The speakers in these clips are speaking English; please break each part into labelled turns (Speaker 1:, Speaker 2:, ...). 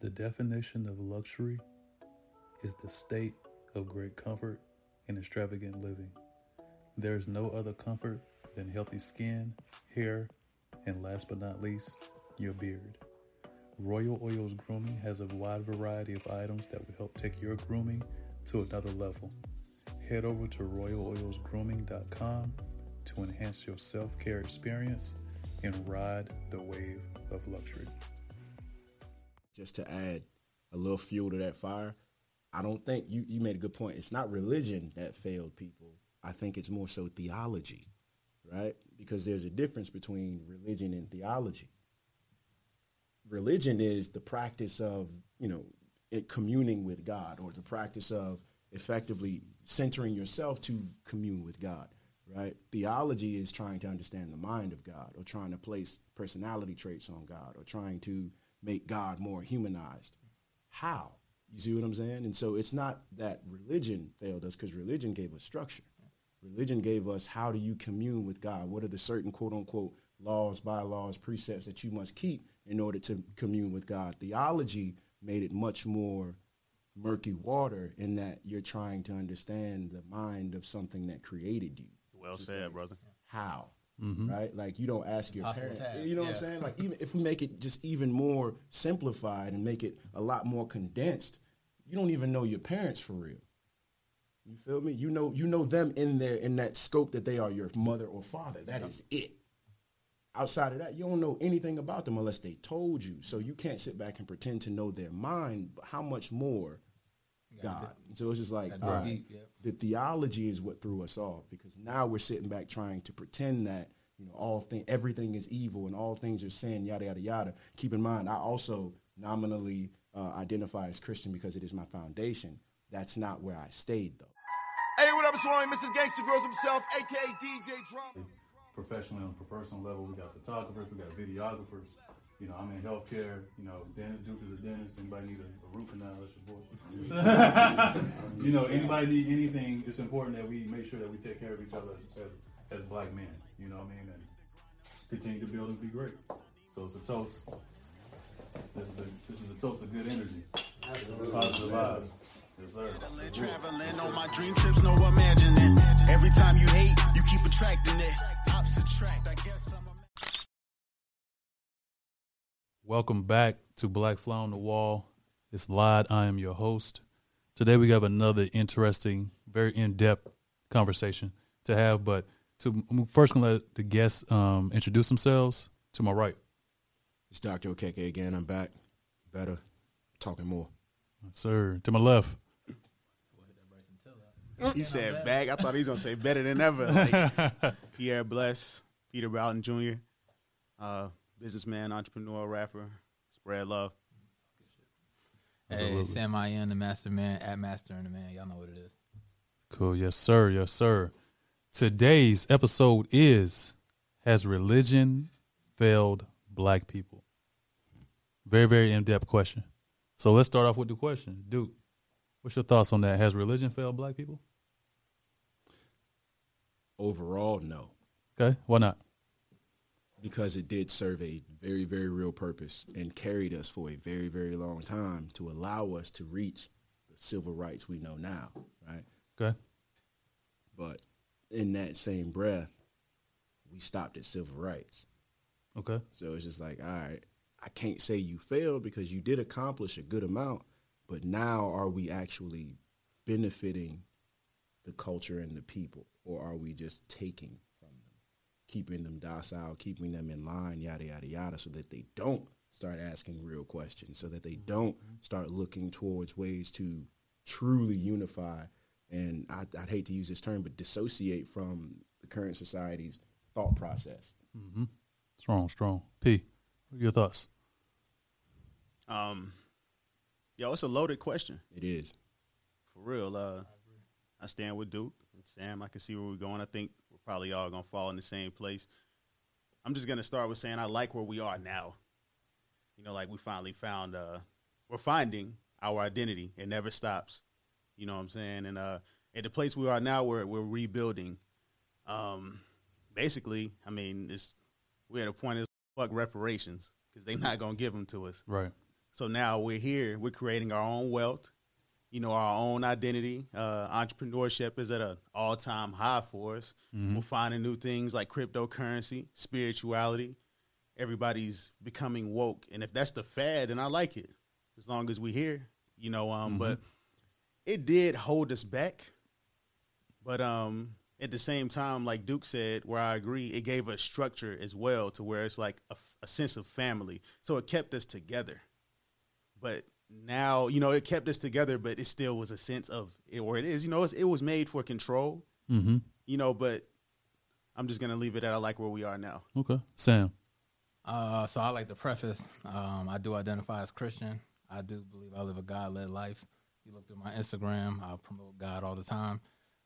Speaker 1: The definition of luxury is the state of great comfort and extravagant living. There is no other comfort than healthy skin, hair, and last but not least, your beard. Royal Oils Grooming has a wide variety of items that will help take your grooming to another level. Head over to royaloilsgrooming.com to enhance your self care experience and ride the wave of luxury
Speaker 2: just to add a little fuel to that fire, I don't think you, you made a good point. It's not religion that failed people. I think it's more so theology, right? Because there's a difference between religion and theology. Religion is the practice of, you know, communing with God or the practice of effectively centering yourself to commune with God, right? Theology is trying to understand the mind of God or trying to place personality traits on God or trying to make God more humanized. How? You see what I'm saying? And so it's not that religion failed us because religion gave us structure. Religion gave us how do you commune with God? What are the certain quote unquote laws, bylaws, precepts that you must keep in order to commune with God? Theology made it much more murky water in that you're trying to understand the mind of something that created you.
Speaker 3: Well said, like, brother.
Speaker 2: How? Mm-hmm. Right? Like you don't ask your parents. You know yeah. what I'm saying? Like even if we make it just even more simplified and make it a lot more condensed, you don't even know your parents for real. You feel me? You know you know them in there in that scope that they are your mother or father. That is it. Outside of that, you don't know anything about them unless they told you. So you can't sit back and pretend to know their mind, but how much more God. So it's just like right, yep. the theology is what threw us off because now we're sitting back trying to pretend that you know all thing everything is evil and all things are sin, yada yada yada. Keep in mind, I also nominally uh, identify as Christian because it is my foundation. That's not where I stayed though.
Speaker 4: Hey, what up? It's Ryan, Mr. Gangsta Grillz himself, aka DJ Drama.
Speaker 1: Professionally on a personal level, we got photographers, we got videographers you know, I'm in healthcare. You know, dentist, Duke is a dentist. Anybody need a, a root canal? That's your boy. you know, anybody need anything? It's important that we make sure that we take care of each other as, as black men. You know what I mean? And continue to build and be great. So it's a toast. This is a, this is a toast of good energy. Positive vibes. Yes, sir. Traveling on my dream trips, no imagining. Every time you hate, you keep attracting it. Opposite I guess Welcome back to Black Fly on the Wall. It's Lod. I am your host. Today we have another interesting, very in-depth conversation to have. But to I'm first gonna let the guests um, introduce themselves. To my right,
Speaker 2: it's Dr. Okeke again. I'm back, better, talking more.
Speaker 1: Yes, sir. To my left.
Speaker 3: He said back. I thought he was gonna say better than ever. Like Pierre Bless, Peter Broughton Jr. Uh, businessman, entrepreneur, rapper. Spread love.
Speaker 5: Hey, Sam I am the master man at Master and the Man. Y'all know what it is.
Speaker 1: Cool. Yes, sir. Yes, sir. Today's episode is Has Religion Failed Black People? Very, very in depth question. So let's start off with the question. Duke, what's your thoughts on that? Has religion failed black people?
Speaker 2: Overall, no.
Speaker 1: Okay. Why not?
Speaker 2: Because it did serve a very, very real purpose and carried us for a very, very long time to allow us to reach the civil rights we know now, right?
Speaker 1: Okay.
Speaker 2: But in that same breath, we stopped at civil rights.
Speaker 1: Okay.
Speaker 2: So it's just like, all right, I can't say you failed because you did accomplish a good amount, but now are we actually benefiting the culture and the people, or are we just taking keeping them docile, keeping them in line, yada yada yada, so that they don't start asking real questions, so that they don't start looking towards ways to truly unify. And I, would hate to use this term, but dissociate from the current society's thought process.
Speaker 1: Mm-hmm. Strong, strong. P, what are your thoughts?
Speaker 3: Um, yo, it's a loaded question.
Speaker 2: It is.
Speaker 3: For real. Uh, I stand with Duke and Sam. I can see where we're going. I think we're probably all gonna fall in the same place. I'm just gonna start with saying I like where we are now. You know, like we finally found uh we're finding our identity. It never stops. You know what I'm saying? And uh at the place we are now we're we're rebuilding. Um basically, I mean, it's we're at a point of fuck reparations because they're not gonna give them to us.
Speaker 6: Right.
Speaker 3: So now we're here. We're creating our own wealth, you know, our own identity. Uh, entrepreneurship is at an all time high for us. We're finding new things like cryptocurrency, spirituality. Everybody's becoming woke, and if that's the fad, then I like it. As long as we're here, you know. Um, but it did hold us back. But um, at the same time, like Duke said, where I agree, it gave us structure as well to where it's like a, a sense of family. So it kept us together. But now, you know, it kept us together, but it still was a sense of it, or it is, you know, it's, it was made for control,
Speaker 6: Mm-hmm.
Speaker 3: you know, but I'm just going to leave it at I like where we are now.
Speaker 6: Okay. Sam.
Speaker 5: Uh, so I like to preface. Um, I do identify as Christian. I do believe I live a God-led life. You look through my Instagram. I promote God all the time,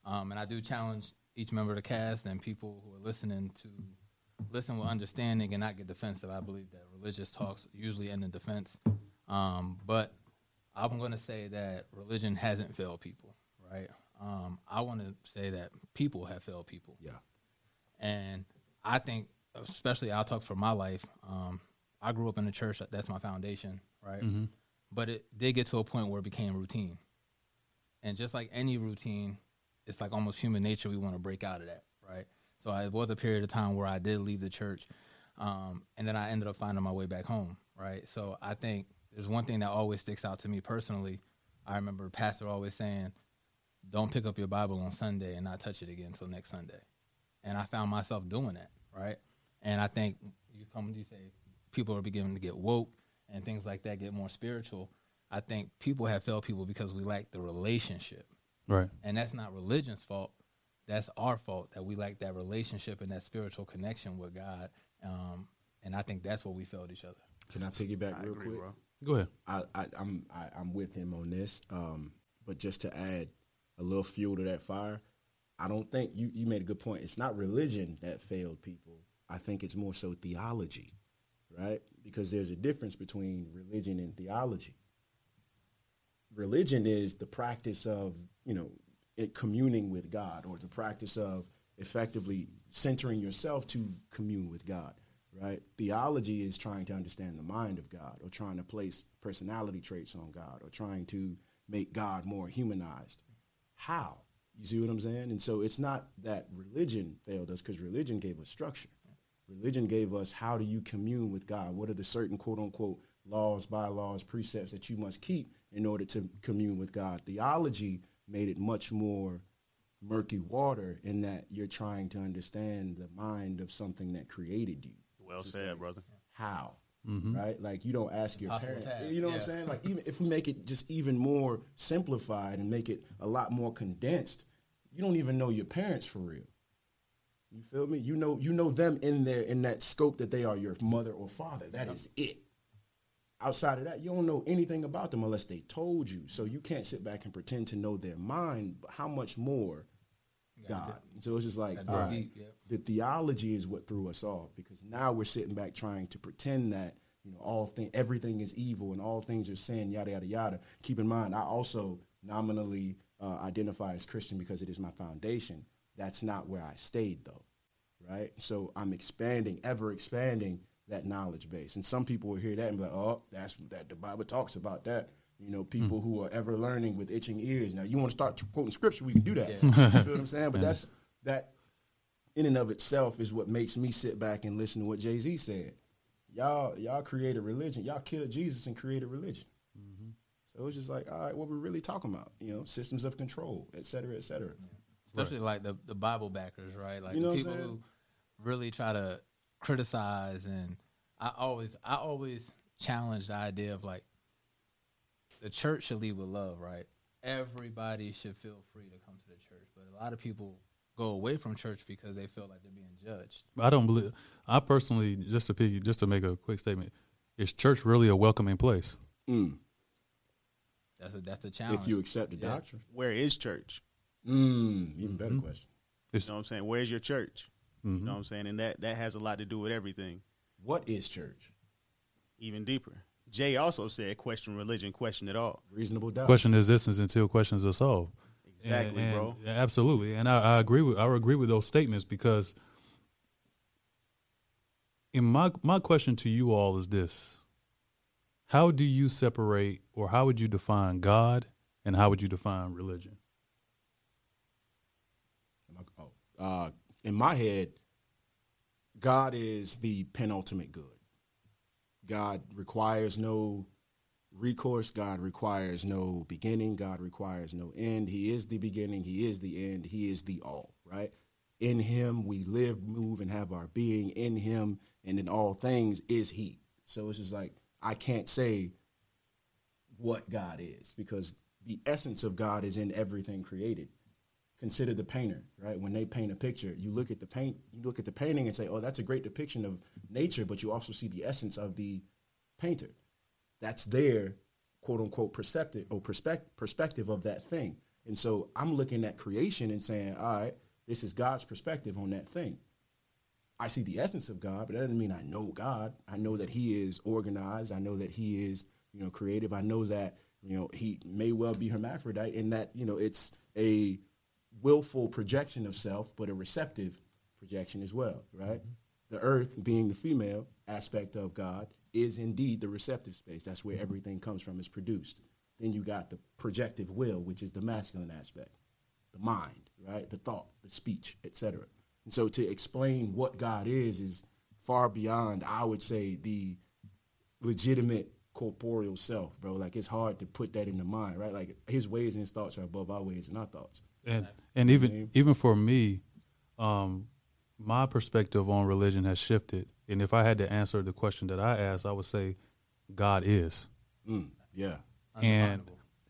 Speaker 5: um, and I do challenge each member of the cast and people who are listening to listen with understanding and not get defensive. I believe that religious talks usually end in defense, um, but I'm going to say that religion hasn't failed people. Right? Um, I want to say that people have failed people.
Speaker 2: Yeah.
Speaker 5: And I think, especially I'll talk for my life. Um, I grew up in the church. That's my foundation, right? But it did get to a point where it became routine. And just like any routine, it's like almost human nature. We want to break out of that, right? So I, it was a period of time where I did leave the church, um, and then I ended up finding my way back home, right? So I think there's one thing that always sticks out to me personally. I remember pastor always saying, "Don't pick up your Bible on Sunday and not touch it again until next Sunday." And I found myself doing that, right? And I think you come, and you say people are beginning to get woke and things like that, get more spiritual. I think people have failed people because we lack the relationship
Speaker 6: Right.
Speaker 5: and that's not religion's fault. That's our fault that we lack that relationship and that spiritual connection with God. Um, and I think that's where we failed each other.
Speaker 2: Can I piggyback
Speaker 3: I
Speaker 2: real
Speaker 3: agree,
Speaker 2: quick?
Speaker 3: bro.
Speaker 6: Go ahead.
Speaker 2: I, I I'm I, I'm with him on this. Um, but just to add a little fuel to that fire, I don't think you you made a good point. It's not religion that failed people. I think it's more so theology, right? Because there's a difference between religion and theology. Religion is the practice of you know it communing with God, or the practice of effectively centering yourself to commune with God right? Theology is trying to understand the mind of God or trying to place personality traits on God or trying to make God more humanized. How? You see what I'm saying? And so it's not that religion failed us because religion gave us structure. Religion gave us how do you commune with God? What are the certain quote unquote laws, bylaws, precepts that you must keep in order to commune with God? Theology made it much more murky water in that you're trying to understand the mind of something that created you
Speaker 3: Well said, brother.
Speaker 2: how? Mm-hmm. Right? Like you don't ask your parents. you know what i'm saying? Like even if we make it just even more simplified and make it a lot more condensed you don't even know your parents for real. You feel me? You know you know them in there in that scope that they are your mother or father. That is it. Outside of that you don't know anything about them unless they told you. So you can't sit back and pretend to know their mind but how much more god. so it's just like all right,
Speaker 5: deep,
Speaker 2: the theology is what threw us off because now we're sitting back trying to pretend that you know all thing everything is evil and all things are sin yada yada yada. Keep in mind i also nominally uh, identify as christian because it is my foundation. That's not where i stayed though right? So i'm expanding ever expanding that knowledge base. And some people will hear that and be like oh that's that the bible talks about that you know people mm. who are ever learning with itching ears now you want to start quoting scripture we can do that you feel what i'm saying but that's that in and of itself is what makes me sit back and listen to what Jay Z said. Y'all, y'all created religion. Y'all killed Jesus and created religion. Mm-hmm. So it's just like, all right, what we're really talking about, you know, systems of control, et cetera, et cetera.
Speaker 5: especially like the the Bible backers, right? Like
Speaker 2: You know
Speaker 5: the people who really try to criticize, and I always I always challenge the idea of like the church should lead with love, right? Everybody should feel free to come to the church, but a lot of people go away from church because they feel like they're being judged.
Speaker 6: I don't believe. I personally, just to pick, just to make a quick statement, is church really a welcoming place?
Speaker 2: Mm.
Speaker 5: That's a that's a challenge.
Speaker 2: If you accept the
Speaker 5: Yeah.
Speaker 2: doctrine.
Speaker 3: Where is church?
Speaker 2: Mm, even better question.
Speaker 3: You know what I'm saying? Where's your church?
Speaker 2: Mm-hmm.
Speaker 3: You know what I'm saying? And that that has a lot to do with everything.
Speaker 2: What is church?
Speaker 3: Even deeper. Jay also said, "Question religion, question it all."
Speaker 2: Reasonable doubt.
Speaker 1: question existence until questions are solved.
Speaker 3: Exactly,
Speaker 1: And- and-
Speaker 3: bro.
Speaker 1: Absolutely, and I, I agree with I agree with those statements because in my my question to you all is this: How do you separate, or how would you define God, and how would you define religion?
Speaker 2: Oh, uh, in my head, God is the penultimate good. God requires no recourse. God requires no beginning. God requires no end. He is the beginning. He is the end. He is the all, right? In him we live, move, and have our being. In him and in all things is he. So it's just like, I can't say what God is because the essence of God is in everything created consider the painter, right? When they paint a picture, you look at the paint, you look at the painting and say, "Oh, that's a great depiction of nature," but you also see the essence of the painter. That's their quote unquote perceptive or perspective perspective of that thing. And so I'm looking at creation and saying, "All right, this is God's perspective on that thing." I see the essence of God, but that doesn't mean I know God. I know that He is organized. I know that He is, you know, creative. I know that, you know, He may well be hermaphrodite, and that, you know, it's a willful projection of self, but a receptive projection as well, right? Mm-hmm. The earth, being the female aspect of God, is indeed the receptive space. That's where mm-hmm. everything comes from, is produced. Then you got the projective will, which is the masculine aspect, the mind, right? The thought, the speech, etc. And so to explain what God is is far beyond, I would say, the legitimate corporeal self, bro. Like it's hard to put that in the mind, right? Like his ways and his thoughts are above our ways and our thoughts.
Speaker 1: And and even even for me, um, my perspective on religion has shifted. And if I had to answer the question that I asked, I would say, God is.
Speaker 2: Mm, yeah.
Speaker 1: and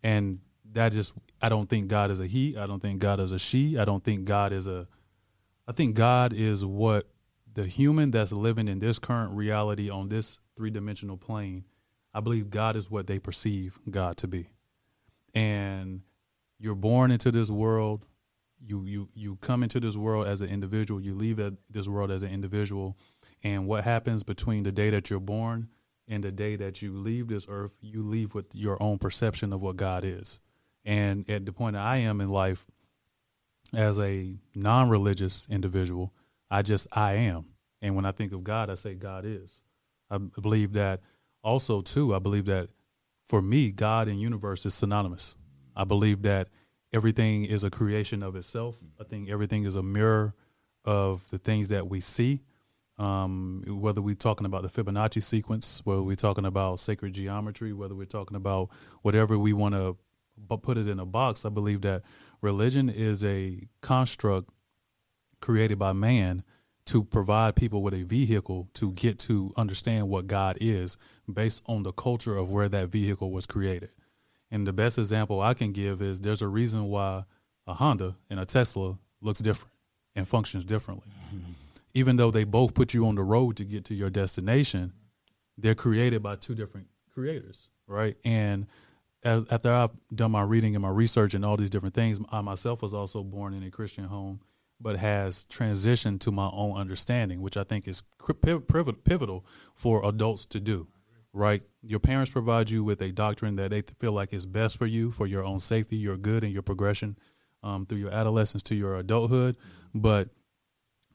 Speaker 1: and that just I don't think God is a he. I don't think God is a she. I don't think God is a. I think God is what the human that's living in this current reality on this three dimensional plane. I believe God is what they perceive God to be, and you're born into this world. You you you come into this world as an individual. You leave this world as an individual, and what happens between the day that you're born and the day that you leave this earth, you leave with your own perception of what God is. And at the point that I am in life, as a non-religious individual, I just I am. And when I think of God, I say God is. I believe that also too. I believe that for me, God and universe is synonymous. I believe that everything is a creation of itself. I think everything is a mirror of the things that we see. Um, whether we're talking about the Fibonacci sequence, whether we're talking about sacred geometry, whether we're talking about whatever we want to put it in a box, I believe that religion is a construct created by man to provide people with a vehicle to get to understand what God is based on the culture of where that vehicle was created. And the best example I can give is there's a reason why a Honda and a Tesla looks different and functions differently. Mm-hmm. Even though they both put you on the road to get to your destination, they're created by two different creators, right? And as, after I've done my reading and my research and all these different things, I myself was also born in a Christian home, but has transitioned to my own understanding, which I think is cri- piv- piv- pivotal for adults to do. Right, your parents provide you with a doctrine that they feel like is best for you, for your own safety, your good, and your progression um, through your adolescence to your adulthood. But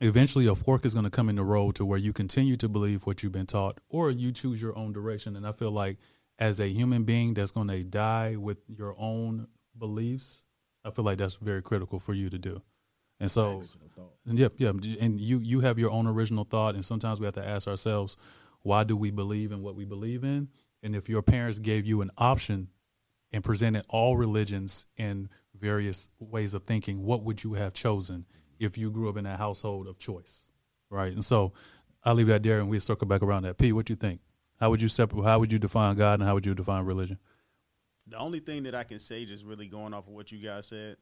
Speaker 1: eventually, a fork is going to come in the road to where you continue to believe what you've been taught, or you choose your own direction. And I feel like as a human being that's going to die with your own beliefs, I feel like that's very critical for you to do. And so, and yep, yeah, and you you have your own original thought, and sometimes we have to ask ourselves, why do we believe in what we believe in? And if your parents gave you an option and presented all religions and various ways of thinking, what would you have chosen if you grew up in a household of choice, right? And so, I'll leave that there, and we circle back around that. P, what do you think? How would you separate? How would you define God, and how would you define religion?
Speaker 3: The only thing that I can say, just really going off of what you guys said,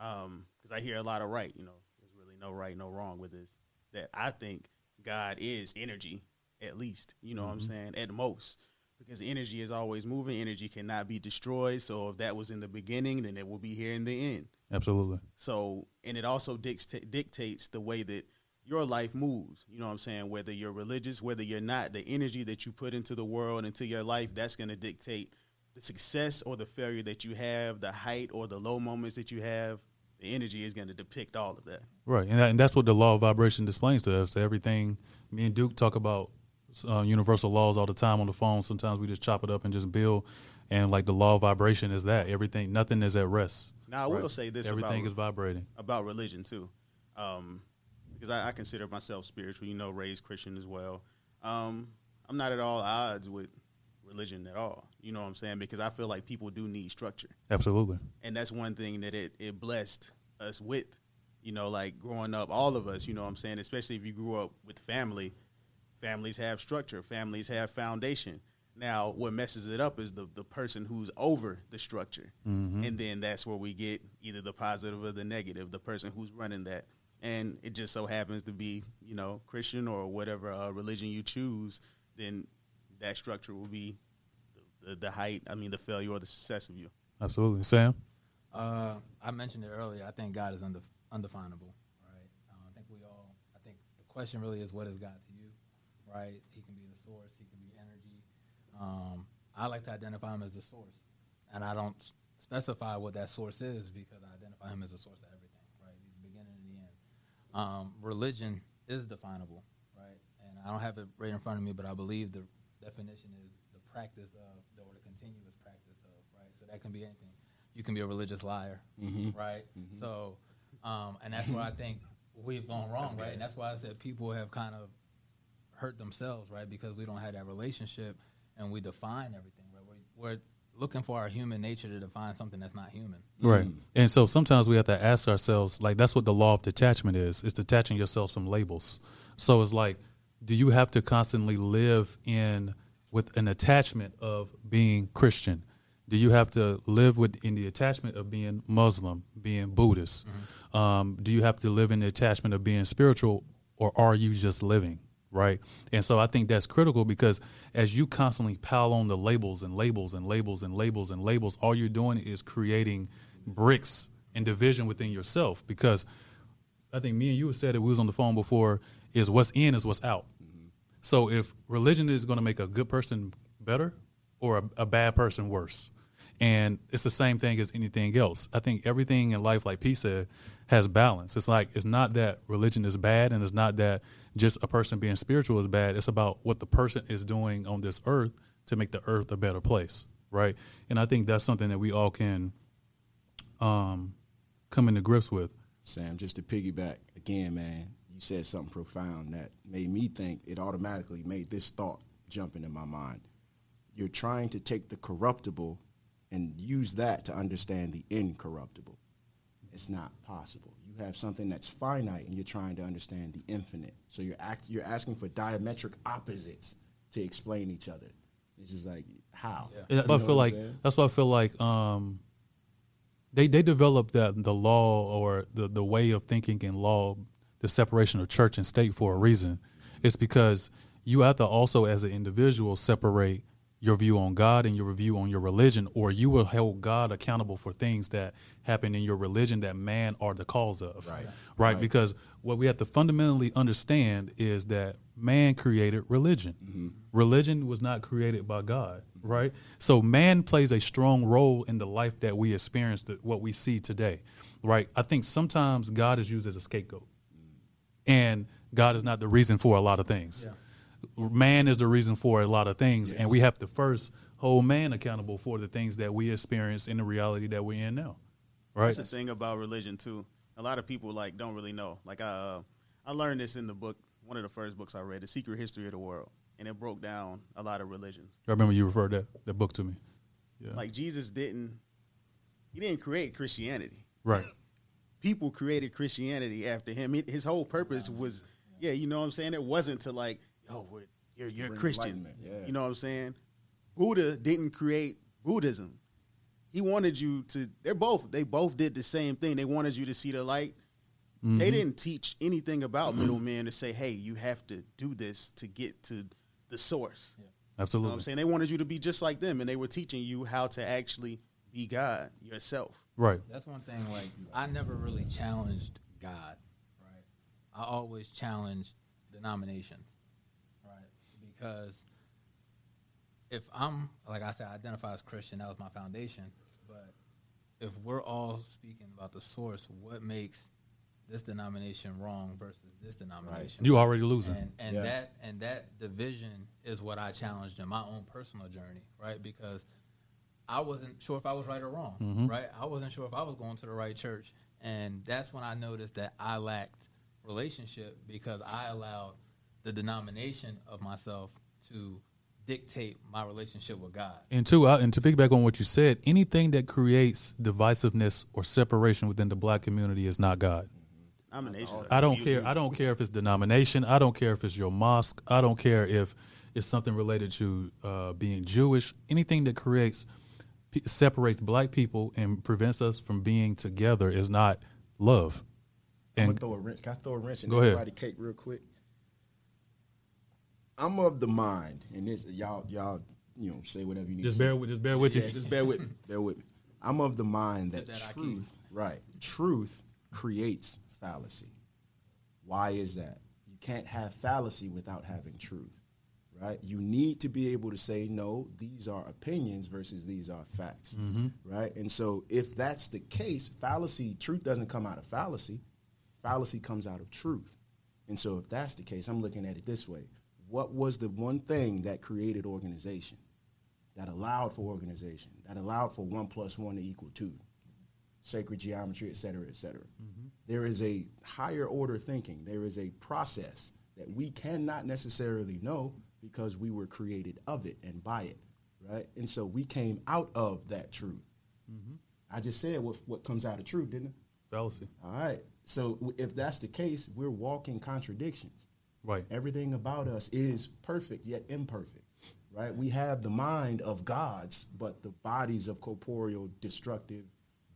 Speaker 3: um, because I hear a lot of right. You know, there's really no right, no wrong with this. That I think God is energy, at least. You know what I'm mm-hmm. saying? At most, because energy is always moving. Energy cannot be destroyed. So if that was in the beginning, then it will be here in the end.
Speaker 1: Absolutely.
Speaker 3: So, and it also dicta- dictates the way that your life moves. You know what I'm saying? Whether you're religious, whether you're not, the energy that you put into the world, into your life, that's going to dictate the success or the failure that you have, the height or the low moments that you have. The energy is going to depict all of that.
Speaker 1: Right, and, that, and that's what the law of vibration displays to us. Everything. Me and Duke talk about uh, universal laws all the time on the phone. Sometimes we just chop it up and just build. And like the law of vibration is that everything, nothing is at rest.
Speaker 3: Now I will say this:
Speaker 1: everything
Speaker 3: about,
Speaker 1: is vibrating
Speaker 3: about religion too, um, because I, I, consider myself spiritual. You know, raised Christian as well. Um, I'm not at all odds with religion at all. You know what I'm saying? Because I feel like people do need structure.
Speaker 1: Absolutely.
Speaker 3: And that's one thing that it, it blessed us with. You know, like growing up, all of us. You know what I'm saying? Especially if you grew up with family Families have structure. Families have foundation. Now, what messes it up is the, the person who's over the structure. Mm-hmm. And then that's where we get either the positive or the negative, the person who's running that. And it just so happens to be, you know, Christian or whatever uh, religion you choose, then that structure will be the, the, the, height, I mean, the failure or the success of you.
Speaker 1: Absolutely. Sam?
Speaker 5: Uh, I mentioned it earlier. I think God is undefinable, right? Uh, I think we all, I think the question really is what is God to you? Right? He can be the source. He can be energy. Um, I like to identify him as the source, and I don't specify what that source is because I identify him as the source of everything, right? He's the beginning and the end. Um, religion is definable, right? And I don't have it right in front of me, but I believe the definition is the practice of, or the continuous practice of, right? So that can be anything. You can be a religious liar, mm-hmm. right? Mm-hmm. So, um, and that's where I think we've gone wrong, right? And that's why I said people have kind of hurt themselves, right? Because we don't have that relationship and we define everything, right? We're, we're looking for our human nature to define something that's not human.
Speaker 1: Right. And so sometimes we have to ask ourselves, like, that's what the law of detachment is. It's detaching yourself from labels. So it's like, do you have to constantly live in with an attachment of being Christian? Do you have to live with in the attachment of being Muslim, being Buddhist? Mm-hmm. Um, do you have to live in the attachment of being spiritual, or are you just living? Right? And so I think that's critical because as you constantly pile on the labels and labels and labels and labels and labels, all you're doing is creating bricks and division within yourself. Because I think me and you said it, we was on the phone before, is what's in is what's out. Mm-hmm. So if religion is going to make a good person better or a, a bad person worse, and it's the same thing as anything else. I think everything in life, like P said, has balance. It's like it's not that religion is bad, and it's not that just a person being spiritual is bad. It's about what the person is doing on this earth to make the earth a better place, right? And I think that's something that we all can um, come into grips with.
Speaker 2: Sam, just to piggyback again, man, you said something profound that made me think. It automatically made this thought jump into my mind. You're trying to take the corruptible and use that to understand the incorruptible. It's not possible have something that's finite and you're trying to understand the infinite. So you're act, you're asking for diametric opposites to explain each other. It's just like how.
Speaker 1: Yeah. I feel like that's why I feel like um, they they developed that the law or the the way of thinking in law, the separation of church and state for a reason. It's because you have to also, as an individual, separate your view on God and your view on your religion, or you will hold God accountable for things that happen in your religion that man are the cause of.
Speaker 2: Right.
Speaker 1: Right. right. Because what we have to fundamentally understand is that man created religion. Mm-hmm. Religion was not created by God. Right. So man plays a strong role in the life that we experience, that what we see today. Right. I think sometimes God is used as a scapegoat, and God is not the reason for a lot of things. Yeah man is the reason for a lot of things, yes. and we have to first hold man accountable for the things that we experience in the reality that we're in now. Right.
Speaker 3: That's the thing about religion too. A lot of people like don't really know. Like I, uh, I learned this in the book, one of the first books I read, "The Secret History of the World," and it broke down a lot of religions.
Speaker 1: I remember you referred that that book to me.
Speaker 3: Yeah. Like Jesus didn't, he didn't create Christianity.
Speaker 1: Right.
Speaker 3: People created Christianity after him. His whole purpose was, yeah, you know what I'm saying. It wasn't to like oh, you're you're Christian. Yeah. You know what I'm saying? Buddha didn't create Buddhism. He wanted you to. They're both. They both did the same thing. They wanted you to see the light. Mm-hmm. They didn't teach anything about middlemen to say, "Hey, you have to do this to get to the source." Yeah.
Speaker 1: Absolutely.
Speaker 3: You know what I'm saying? They wanted you to be just like them and they were teaching you how to actually be God yourself.
Speaker 1: Right.
Speaker 5: That's one thing. Like I never really challenged God, right? I always challenged denominations, right? Because if I'm like I said, I identify as Christian. That was my foundation. But if we're all speaking about the source, what makes this denomination wrong versus this denomination?
Speaker 1: You already losing.
Speaker 5: And, and
Speaker 2: Yeah.
Speaker 5: that and that division is what I challenged in my own personal journey, right? Because I wasn't sure if I was right or wrong,
Speaker 1: Mm-hmm.
Speaker 5: right? I wasn't sure if I was going to the right church, and that's when I noticed that I lacked relationship because I allowed the denomination of myself to dictate my relationship with God.
Speaker 1: And two, I, and to piggyback on what you said, anything that creates divisiveness or separation within the black community is not God.
Speaker 3: Nominations are
Speaker 1: I don't care. I don't care if it's denomination. I don't care if it's your mosque. I don't care if it's something related to uh, being Jewish. Anything that creates separates black people and prevents us from being together is not love.
Speaker 2: I'm
Speaker 1: And
Speaker 2: gonna throw a wrench. Can I throw a wrench in
Speaker 1: Go ahead.
Speaker 2: everybody cake real quick? I'm of the mind, and this y'all y'all you know say whatever you need.
Speaker 1: just
Speaker 2: to say.
Speaker 1: bear with, just bear with you.
Speaker 2: Just bear with me. Bear with me. I'm of the mind that,
Speaker 5: that
Speaker 2: truth, right? Truth creates fallacy. Why is that? You can't have fallacy without having truth, right? You need to be able to say, no, these are opinions versus these are facts,
Speaker 1: Mm-hmm.
Speaker 2: right? And so if that's the case, fallacy, truth doesn't come out of fallacy. Fallacy comes out of truth. And so if that's the case, I'm looking at it this way. What was the one thing that created organization? that allowed for organization, that allowed for one plus one to equal two, sacred geometry, et cetera, et cetera. Mm-hmm. There is a higher order thinking. There is a process that we cannot necessarily know because we were created of it and by it, right? And so we came out of that truth. Mm-hmm. I just said what, what comes out of truth, didn't I?
Speaker 1: Fallacy.
Speaker 2: All right. So if that's the case, we're walking contradictions.
Speaker 1: Right.
Speaker 2: Everything about us is perfect yet imperfect. Right? We have the mind of gods, but the bodies of corporeal, destructive,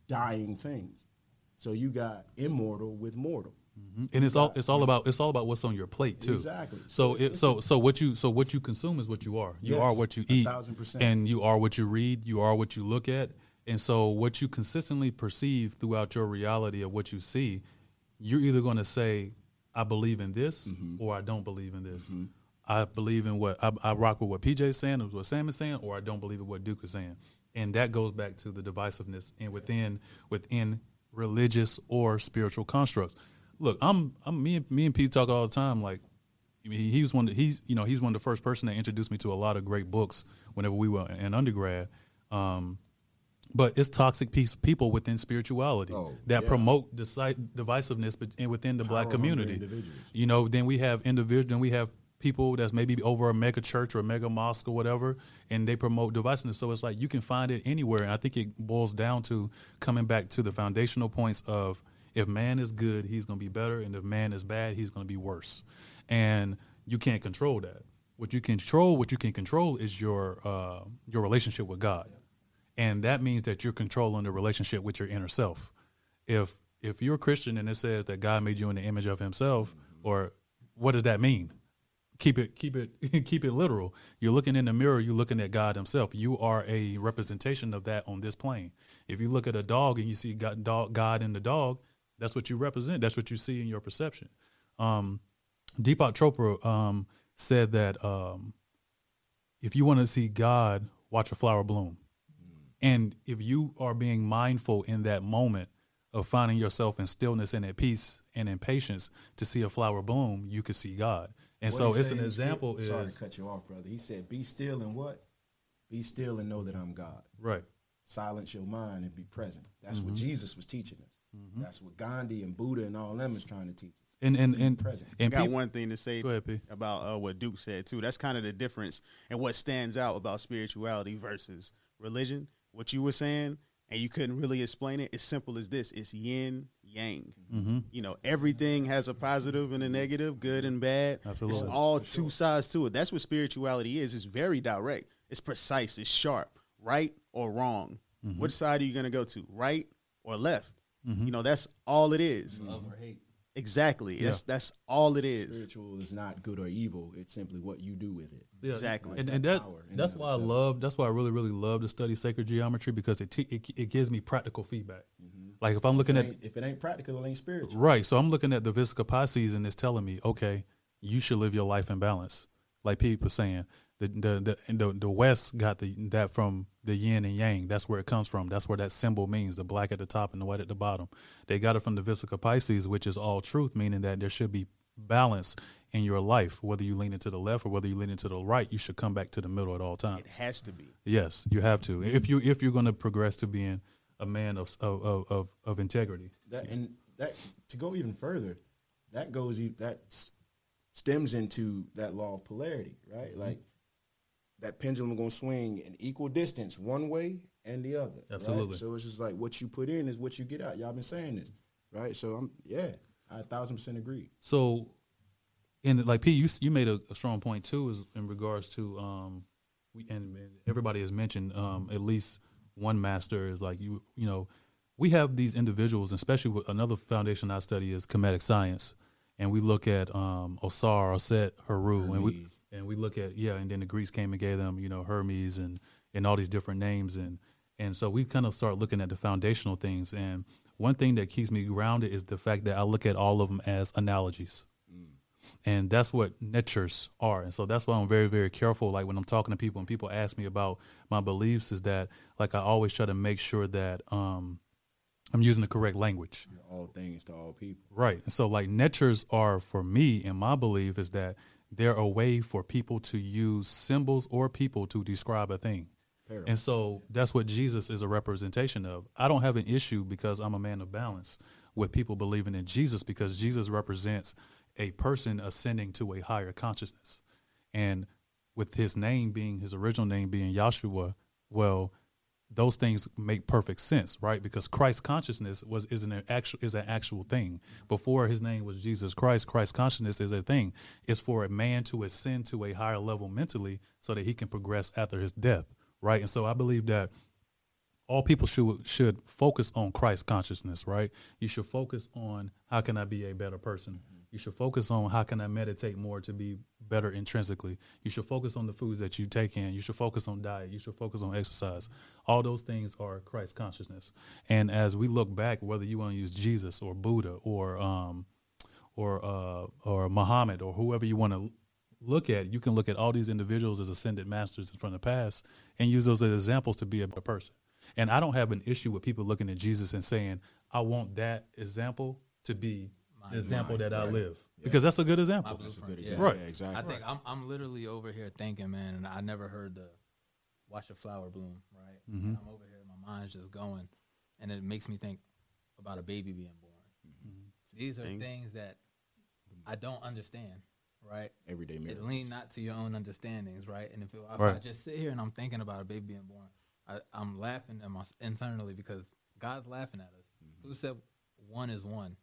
Speaker 2: dying things. So you got immortal with mortal. Mm-hmm.
Speaker 1: and it's all it's all about it's all about what's on your plate too.
Speaker 2: Exactly.
Speaker 1: So it, so so what you so what you consume is what you are. You
Speaker 2: Yes,
Speaker 1: are what you
Speaker 2: a
Speaker 1: eat,
Speaker 2: thousand percent.
Speaker 1: and you are what you read. You are what you look at, and so what you consistently perceive throughout your reality of what you see, you're either going to say, "I believe in this,"
Speaker 2: Mm-hmm.
Speaker 1: or "I don't believe in this." I believe in what I, I rock with what PJ's saying, or what Sam is saying, or I don't believe in what Duke is saying, and that goes back to the divisiveness and within within religious or spiritual constructs. Look, I'm I'm me and me and Pete talk all the time. Like mean, he was one. Of, he's you know he's one of the first person that introduced me to a lot of great books whenever we were in undergrad. Um, but it's toxic piece people within spirituality
Speaker 2: Oh,
Speaker 1: that
Speaker 2: yeah.
Speaker 1: promote divisiveness within the black
Speaker 2: Power-hungry
Speaker 1: community. You know, then we have individuals. Then we have people that's maybe over a mega church or a mega mosque or whatever, and they promote divisiveness. So it's like you can find it anywhere. And I think it boils down to coming back to the foundational points of if man is good, he's going to be better, and if man is bad, he's going to be worse. And you can't control that. What you control, what you can control, is your uh, your relationship with God, and that means that you're controlling the relationship with your inner self. If if you're a Christian and it says that God made you in the image of Himself, or what does that mean? Keep it keep it keep it literal. You're looking in the mirror. You're looking at God Himself. You are a representation of that on this plane. If you look at a dog and you see God, dog, God in the dog, that's what you represent. That's what you see in your perception. Um, Deepak Chopra um, said that um, if you want to see God, watch a flower bloom. And if you are being mindful in that moment of finding yourself in stillness and at peace and in patience to see a flower bloom, you can see God. And
Speaker 2: What
Speaker 1: so it's an
Speaker 2: in the script-
Speaker 1: example
Speaker 2: Sorry to cut you off, brother. He said, "Be still and what? Be still and know that I'm God.
Speaker 1: right.
Speaker 2: Silence your mind and be present." That's
Speaker 1: Mm-hmm.
Speaker 2: what Jesus was teaching us. That's what Gandhi and Buddha and all them is trying to teach us.
Speaker 1: And and and,
Speaker 2: present.
Speaker 1: and
Speaker 3: I got
Speaker 1: peop-
Speaker 3: one thing to say
Speaker 1: ahead,
Speaker 3: about uh, what Duke said too. That's kind of the difference and what stands out about spirituality versus religion. What you were saying, and you couldn't really explain it. It's simple as this: it's yin yang.
Speaker 1: Mm-hmm.
Speaker 3: You know, everything has a positive and a negative, good and bad.
Speaker 1: Absolutely.
Speaker 3: It's all two sides to it. That's what spirituality is. It's very direct. It's precise. It's sharp. Right or wrong.
Speaker 1: Mm-hmm.
Speaker 3: Which side are you going to go to? Right or left? You know, that's all it is.
Speaker 5: Love or hate.
Speaker 3: Exactly. Yeah. That's that's all it is.
Speaker 2: Spiritual is not good or evil. It's simply what you do with it.
Speaker 3: Yeah. Exactly.
Speaker 1: And, and that that's why I love. That's why I really really love to study sacred geometry because it t- it, it, gives me practical feedback. Mm-hmm. Like if I'm looking
Speaker 2: if
Speaker 1: at
Speaker 2: if it ain't practical, it ain't spiritual.
Speaker 1: Right. So I'm looking at the Vesica Piscis and it's telling me, okay, you should live your life in balance. Like people saying, the the the the, the West got the that from the yin and yang. That's where it comes from. That's where that symbol means the black at the top and the white at the bottom. They got it from the Vesica Piscis, which is all truth, meaning that there should be balance in your life. Whether you lean into the left or whether you lean into the right, you should come back to the middle at all times.
Speaker 3: It has to be.
Speaker 1: Yes, you have to. If you if you're going to progress to being a man of of of, of integrity.
Speaker 2: That and that to go even further, that goes that stems into that law of polarity, right? Mm-hmm. Like that pendulum going to swing in equal distance one way and the other.
Speaker 1: Absolutely.
Speaker 2: Right? So it's just like what you put in is what you get out. Y'all been saying this, right? So I'm yeah, I a thousand percent agree.
Speaker 1: So, and like P, you you made a, a strong point too, is in regards to um, we and, and everybody has mentioned um at least one master is like you you know we have these individuals, especially with another foundation I study is Kemetic science, and we look at um, Osar, Oset, Haru, Hermes. and we and we look at yeah, and then the Greeks came and gave them you know Hermes and and all these different names and and so we kind of start looking at the foundational things and one thing that keeps me grounded is the fact that I look at all of them as analogies. Mm. And that's what natures are. And so that's why I'm very, very careful. Like when I'm talking to people and people ask me about my beliefs, is that like I always try to make sure that um, I'm using the correct language.
Speaker 2: All things to all people.
Speaker 1: Right. So like natures are for me and my belief is that they're a way for people to use symbols or people to describe a thing. And so that's what Jesus is a representation of. I don't have an issue because I'm a man of balance with people believing in Jesus because Jesus represents a person ascending to a higher consciousness. And with his name being his original name being Yahshua, well, those things make perfect sense, right? Because Christ consciousness was is an actual is an actual thing. Before his name was Jesus Christ, Christ consciousness is a thing. It's for a man to ascend to a higher level mentally so that he can progress after his death, right? And so I believe that all people should should focus on Christ consciousness, right? You should focus on how can I be a better person? You should focus on how can I meditate more to be better intrinsically. You should focus on the foods that you take in. You should focus on diet. You should focus on exercise. All those things are Christ consciousness. And as we look back, whether you want to use Jesus or Buddha or um, or uh, or Muhammad or whoever you want to look at, you can look at all these individuals as ascended masters from the past and use those as examples to be a better person. And I don't have an issue with people looking at Jesus and saying, "I want that example to be." The example that I live yeah. because that's a good example.
Speaker 2: That's
Speaker 1: a good
Speaker 2: example. Right. Yeah, exactly.
Speaker 5: I think I'm I'm literally over here thinking, man, and I never heard the watch a flower bloom, right? Mm-hmm. I'm over here, my mind's just going, and it makes me think about a baby being born. Mm-hmm. These are Thing. things that I don't understand, right?
Speaker 2: Everyday miracles.
Speaker 5: lean not to your own understandings, right? And if, it, if right. I just sit here and I'm thinking about a baby being born, I, am laughing at my, internally because God's laughing at us. Mm-hmm. Who said one is one?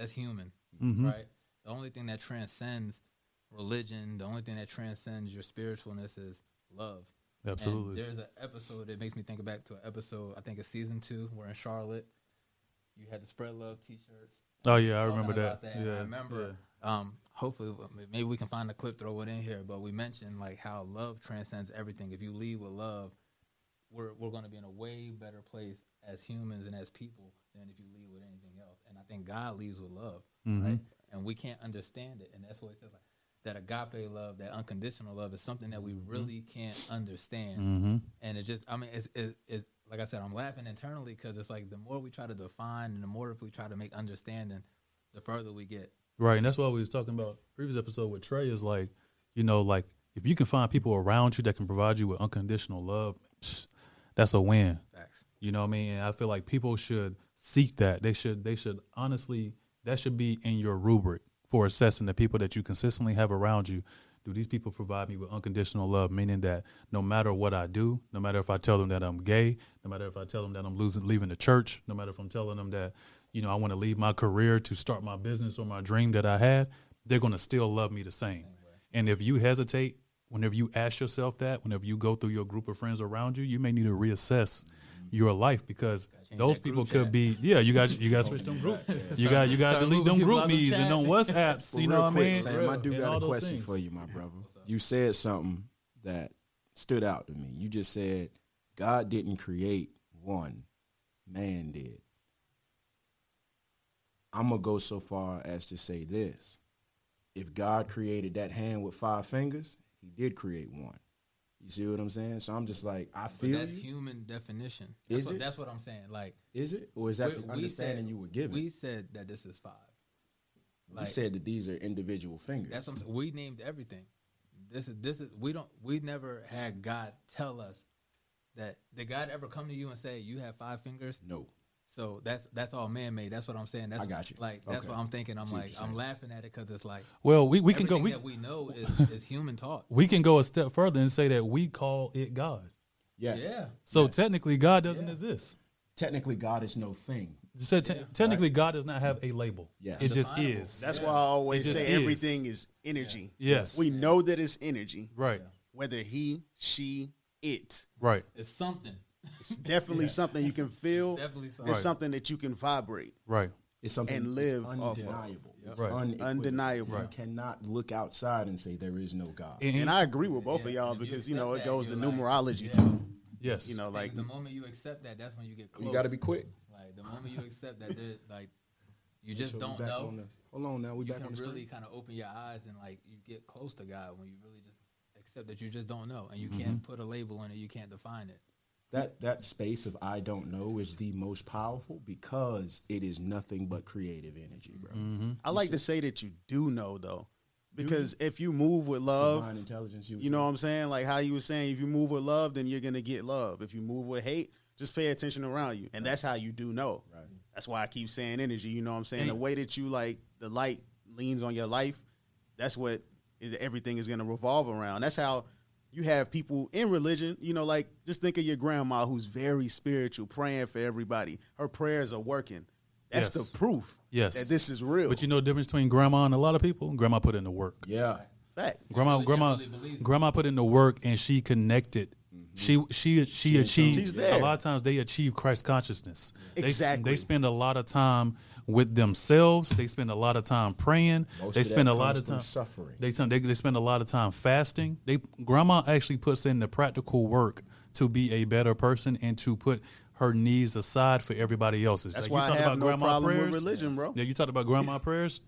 Speaker 5: That's human, mm-hmm. right? The only thing that transcends religion, the only thing that transcends your spiritualness is love.
Speaker 1: Absolutely.
Speaker 5: And there's an episode that makes me think back to an episode. I think it's season two. We're in Charlotte. You had the spread love T-shirts.
Speaker 1: Oh yeah, I remember that. that. Yeah,
Speaker 5: I remember. Yeah. Um, hopefully, maybe we can find a clip, throw it in here. But we mentioned like how love transcends everything. If you lead with love, we're we're going to be in a way better place as humans and as people than if you lead with anything else. And I think God leaves with love, mm-hmm. right? And we can't understand it, and that's what it says like that agape love, that unconditional love, is something that we mm-hmm. really can't understand. Mm-hmm. And it just, I mean, it's, it's, it's like I said, I'm laughing internally because it's like the more we try to define, and the more if we try to make understanding, the further we get.
Speaker 1: Right, and that's why we was talking about previous episode with Trey is like, you know, like if you can find people around you that can provide you with unconditional love, that's a win.
Speaker 5: Facts.
Speaker 1: You know what I mean? And I feel like people should seek that. They should they should honestly that should be in your rubric for assessing the people that you consistently have around you. Do these people provide me with unconditional love? Meaning that no matter what I do, no matter if I tell them that I'm gay, no matter if I tell them that I'm losing leaving the church, no matter if I'm telling them that, you know, I want to leave my career to start my business or my dream that I had, they're gonna still love me the same. And if you hesitate, whenever you ask yourself that, whenever you go through your group of friends around you, you may need to reassess your life because those people could be yeah you got you got to switch them group you got you got to
Speaker 5: Start
Speaker 1: delete them group
Speaker 5: out
Speaker 1: me's and them. WhatsApps
Speaker 2: Well,
Speaker 1: you know
Speaker 2: real
Speaker 1: what I mean
Speaker 2: Sam, I do
Speaker 1: And
Speaker 2: got a question
Speaker 1: things.
Speaker 2: for you, my brother. You said something that stood out to me. You just said God didn't create one, man did. I'm gonna go so far as to say this: If God created that hand with five fingers, He did create one. You see what I'm saying? So I'm just like, I
Speaker 5: But
Speaker 2: feel
Speaker 5: that's
Speaker 2: you.
Speaker 5: human definition. That's
Speaker 2: Is
Speaker 5: what,
Speaker 2: it?
Speaker 5: That's what I'm saying. Like
Speaker 2: Is it, or is that
Speaker 5: we-
Speaker 2: the understanding
Speaker 5: said-
Speaker 2: you were given?
Speaker 5: We said that this is five.
Speaker 2: we said that these are individual fingers.
Speaker 5: That's what I'm saying. We named everything. This is this is we don't we never had God tell us that did God ever come to you and say you have five fingers?
Speaker 2: no.
Speaker 5: So that's that's all man made. That's what I'm saying. That's
Speaker 2: I got you.
Speaker 5: Like that's
Speaker 2: Okay.
Speaker 5: what I'm thinking. I'm like I'm laughing at it because it's like
Speaker 1: well we, we can go we,
Speaker 5: that we know is, is human taught.
Speaker 1: we can go a step further and say that we call it God
Speaker 2: Yes.
Speaker 5: Yeah.
Speaker 1: so technically God doesn't exist
Speaker 2: Technically, God is no thing.
Speaker 1: so te- technically God does not have a label
Speaker 2: Yes.
Speaker 1: it just is
Speaker 3: That's why I always
Speaker 1: just
Speaker 3: say
Speaker 1: is.
Speaker 3: everything is energy.
Speaker 1: Yes.
Speaker 3: We know that it's energy.
Speaker 1: right
Speaker 3: Whether he, she, it.
Speaker 1: right
Speaker 5: It's something.
Speaker 3: It's definitely something you can feel.
Speaker 5: Definitely something.
Speaker 3: It's
Speaker 1: Right.
Speaker 3: something that you can vibrate.
Speaker 1: right
Speaker 2: It's something
Speaker 3: And
Speaker 2: it's
Speaker 3: live off of.
Speaker 2: undeniable.
Speaker 1: Right.
Speaker 2: unequivocal.
Speaker 3: Undeniable.
Speaker 2: You cannot look outside and say there is no God.
Speaker 1: And-
Speaker 3: And I agree with both of y'all
Speaker 5: if you
Speaker 3: because you know it goes to
Speaker 5: like,
Speaker 3: numerology
Speaker 5: yeah.
Speaker 3: too.
Speaker 1: yes
Speaker 3: You know,
Speaker 5: Like
Speaker 3: like
Speaker 5: the moment you accept that, that's when you get close.
Speaker 2: you got to be quick.
Speaker 5: Like the moment you accept that, there like you just
Speaker 2: So we
Speaker 5: don't
Speaker 2: back
Speaker 5: know.
Speaker 2: on the- hold on now, we
Speaker 5: you
Speaker 2: back
Speaker 5: can
Speaker 2: on the
Speaker 5: really kind of open your eyes and like you get close to God when you really just accept that you just don't know and you
Speaker 2: Mm-hmm.
Speaker 5: can't put a label on it, you can't define it.
Speaker 2: That that space of I don't know is the most powerful because it is nothing but creative energy, bro.
Speaker 1: Mm-hmm.
Speaker 3: I like to say that you do know though, because if you move with love,
Speaker 2: Divine intelligence.
Speaker 3: you know what I'm saying. Like how you were saying, if you move with love, then you're gonna get love. If you move with hate, just pay attention around you, and that's how you do know.
Speaker 2: Right.
Speaker 3: That's why I keep saying energy. You know what I'm saying?
Speaker 1: And-
Speaker 3: the way that you like the light leans on your life, that's what is, everything is gonna revolve around. That's how you have people in religion. You know, like just think of your grandma who's very spiritual, praying for everybody. Her prayers are working. That's
Speaker 1: Yes.
Speaker 3: the proof.
Speaker 1: Yes.
Speaker 3: that this is real.
Speaker 1: but you know the difference between grandma and a lot of people grandma put in the work
Speaker 2: Yeah.
Speaker 3: fact.
Speaker 1: Grandma, grandma,
Speaker 5: really believes it.
Speaker 1: grandma put in the work and she connected. She she she achieved.
Speaker 3: She's there.
Speaker 1: A lot of times they achieve Christ consciousness. They-
Speaker 3: Exactly.
Speaker 1: They, spend a lot of time with themselves. They spend a lot of time praying.
Speaker 2: Most
Speaker 1: they spend a lot of time
Speaker 2: suffering.
Speaker 1: They, they they spend a lot of time fasting. They grandma actually puts in the practical work to be a better person and to put her needs aside for everybody else's.
Speaker 3: That's
Speaker 1: Like,
Speaker 3: why
Speaker 1: you
Speaker 3: I have
Speaker 1: about
Speaker 3: no
Speaker 1: grandma
Speaker 3: problem with
Speaker 1: prayers.
Speaker 3: religion, bro.
Speaker 1: Yeah, you talk about grandma prayers.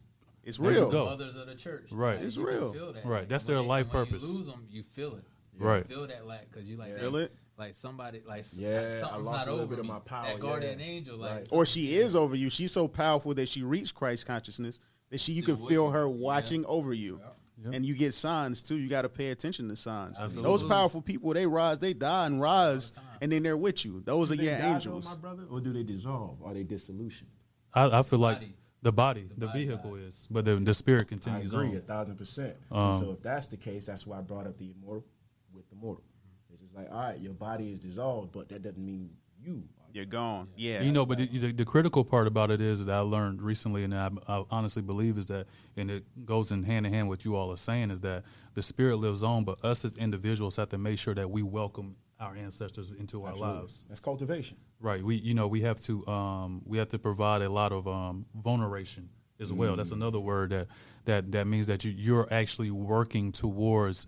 Speaker 3: It's real.
Speaker 1: go.
Speaker 5: Mothers of the church,
Speaker 1: Right.
Speaker 5: Like,
Speaker 3: It's real.
Speaker 5: that.
Speaker 1: Right. That's
Speaker 5: when
Speaker 1: their
Speaker 5: they-
Speaker 1: life
Speaker 5: when
Speaker 1: purpose.
Speaker 5: You lose them, you feel it.
Speaker 1: Right.
Speaker 5: Feel that lack because you like
Speaker 3: Feel
Speaker 5: that,
Speaker 3: it?
Speaker 5: like somebody like
Speaker 2: Yeah,
Speaker 5: like
Speaker 2: I lost
Speaker 5: not
Speaker 2: a little
Speaker 5: over
Speaker 2: bit of my power,
Speaker 5: That guardian
Speaker 2: yeah.
Speaker 5: angel, like
Speaker 2: Right.
Speaker 3: Or she is over you. She's so powerful that she reached Christ consciousness that she you
Speaker 5: Still
Speaker 3: can feel
Speaker 5: you.
Speaker 3: her
Speaker 5: Yeah.
Speaker 3: watching over you. And you get signs too. You got to pay attention to signs.
Speaker 1: Absolutely.
Speaker 3: Those powerful people, they rise, they die and rise, and then they're with you. Those are
Speaker 2: Do they
Speaker 3: your
Speaker 2: die, though,
Speaker 3: angels.
Speaker 2: my brother, or do they dissolve? Are they dissolution?
Speaker 1: I, I feel like
Speaker 5: body.
Speaker 1: the body, the,
Speaker 5: body
Speaker 1: vehicle is, but the, the spirit
Speaker 2: I
Speaker 1: continues
Speaker 2: agree a thousand percent.
Speaker 1: Um,
Speaker 2: so if that's the case, that's why I brought up the immortal with the mortal. It's just like, all right, your body is dissolved, but that doesn't mean you. are.
Speaker 3: You're gone. Yeah.
Speaker 1: You know, but the, the, the critical part about it is that I learned recently, and I, I honestly believe is that, and it goes in hand in hand with what you all are saying, is that the spirit lives on, but us as individuals have to make sure that we welcome our ancestors into our
Speaker 2: Absolutely.
Speaker 1: lives.
Speaker 2: That's cultivation.
Speaker 1: Right. We you know we have to um, we have to provide a lot of um, veneration as well. That's another word that that that means that you you're actually working towards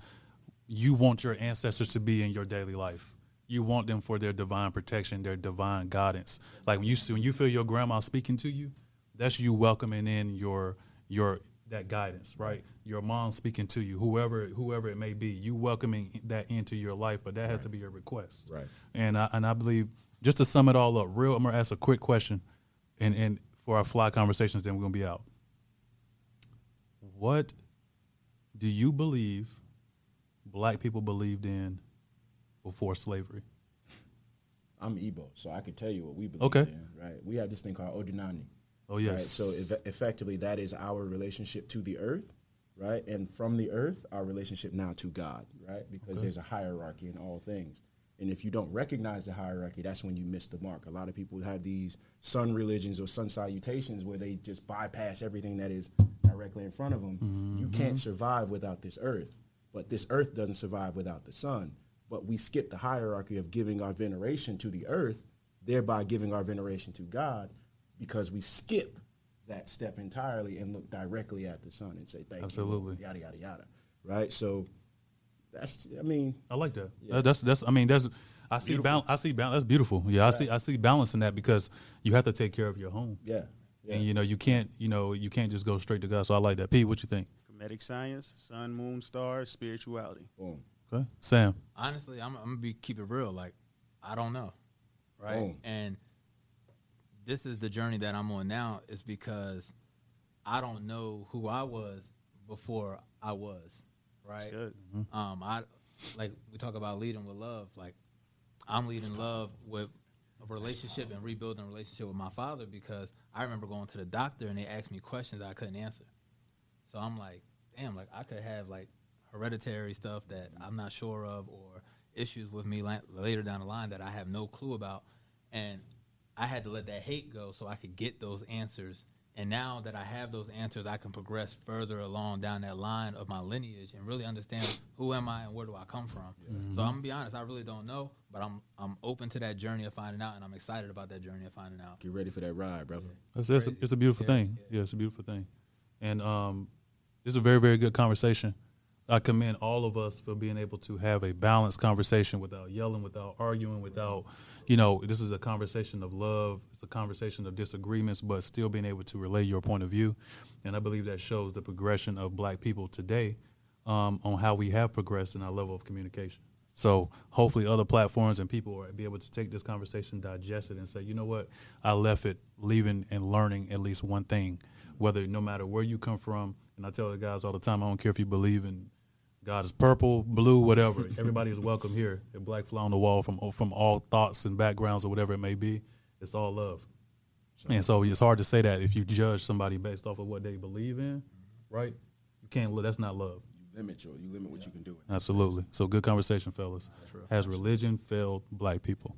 Speaker 1: you want your ancestors to be in your daily life. You want them for their divine protection, their divine guidance. Like when you see when you feel your grandma speaking to you, that's you welcoming in your your that guidance, right? Your mom speaking to you, whoever whoever it may be, you welcoming that into your life, but that has to be your request.
Speaker 2: Right.
Speaker 1: And I and I believe just to sum it all up, real I'm gonna ask a quick question and and for our fly conversations, then we're gonna be out. What do you believe black people believed in before slavery?
Speaker 2: I'm Igbo, so I can tell you what we believe
Speaker 1: Okay.
Speaker 2: in, right? We have this thing called Odinani.
Speaker 1: Oh
Speaker 2: Right?
Speaker 1: yes.
Speaker 2: So eff- effectively, that is our relationship to the earth, right? And from the earth, our relationship now to God, right? Because there's a hierarchy in all things. And if you don't recognize the hierarchy, that's when you miss the mark. A lot of people have these sun religions or sun salutations where they just bypass everything that is directly in front of them. You can't mm-hmm. survive without this earth, but this earth doesn't survive without the sun. But we skip the hierarchy of giving our veneration to the earth thereby giving our veneration to God because we skip that step entirely and look directly at the sun and say thank
Speaker 1: Absolutely.
Speaker 2: you, yada yada yada, right? So that's I mean
Speaker 1: I like that. Uh, That's that's. I mean, that's. I see balance. I see balance. That's beautiful. Yeah, I see. I see balance in that because you have to take care of your home,
Speaker 2: yeah yeah
Speaker 1: and you know you can't. You know you can't just go straight to God. So I like that. Pete, what you think?
Speaker 3: Comedic science, sun, moon, stars, spirituality.
Speaker 2: boom
Speaker 1: Okay, Sam.
Speaker 5: honestly, I'm, I'm gonna be keep it real. Like, I don't know, right?
Speaker 2: Boom.
Speaker 5: And this is the journey that I'm on now. Is because I don't know who I was before I was, right?
Speaker 3: good.
Speaker 5: Um, I like we talk about leading with love. Like, I'm leading love with a relationship and rebuilding a relationship with my father because I remember going to the doctor and they asked me questions I couldn't answer. So I'm like, damn, like I could have like hereditary stuff that I'm not sure of or issues with me la- later down the line that I have no clue about. And I had to let that hate go so I could get those answers. And now that I have those answers, I can progress further along down that line of my lineage and really understand who am I and where do I come from. So I'm gonna be honest, I really don't know, but I'm I'm open to that journey of finding out, and I'm excited about that journey of finding out.
Speaker 2: get ready for that ride brother
Speaker 1: It's, it's, a, it's a beautiful thing. Yeah, it's a beautiful thing, and um, it's a very very good conversation. I commend all of us for being able to have a balanced conversation without yelling, without arguing, without, you know, this is a conversation of love. It's a conversation of disagreements, but still being able to relay your point of view. And I believe that shows the progression of black people today um, on how we have progressed in our level of communication. So hopefully other platforms and people will be able to take this conversation, digest it, and say, you know what, I left it leaving and learning at least one thing, whether no matter where you come from. And I tell the guys all the time, I don't care if you believe in God is purple, blue, whatever. Everybody is welcome here at Black Fly on the Wall from from all thoughts and backgrounds or whatever it may be. It's all love. And so it's hard to say that if you judge somebody based off of what they believe in, right? You can't. That's not love.
Speaker 2: you limit your you limit what you can do
Speaker 1: Absolutely. So good conversation, fellas. Has religion failed black people?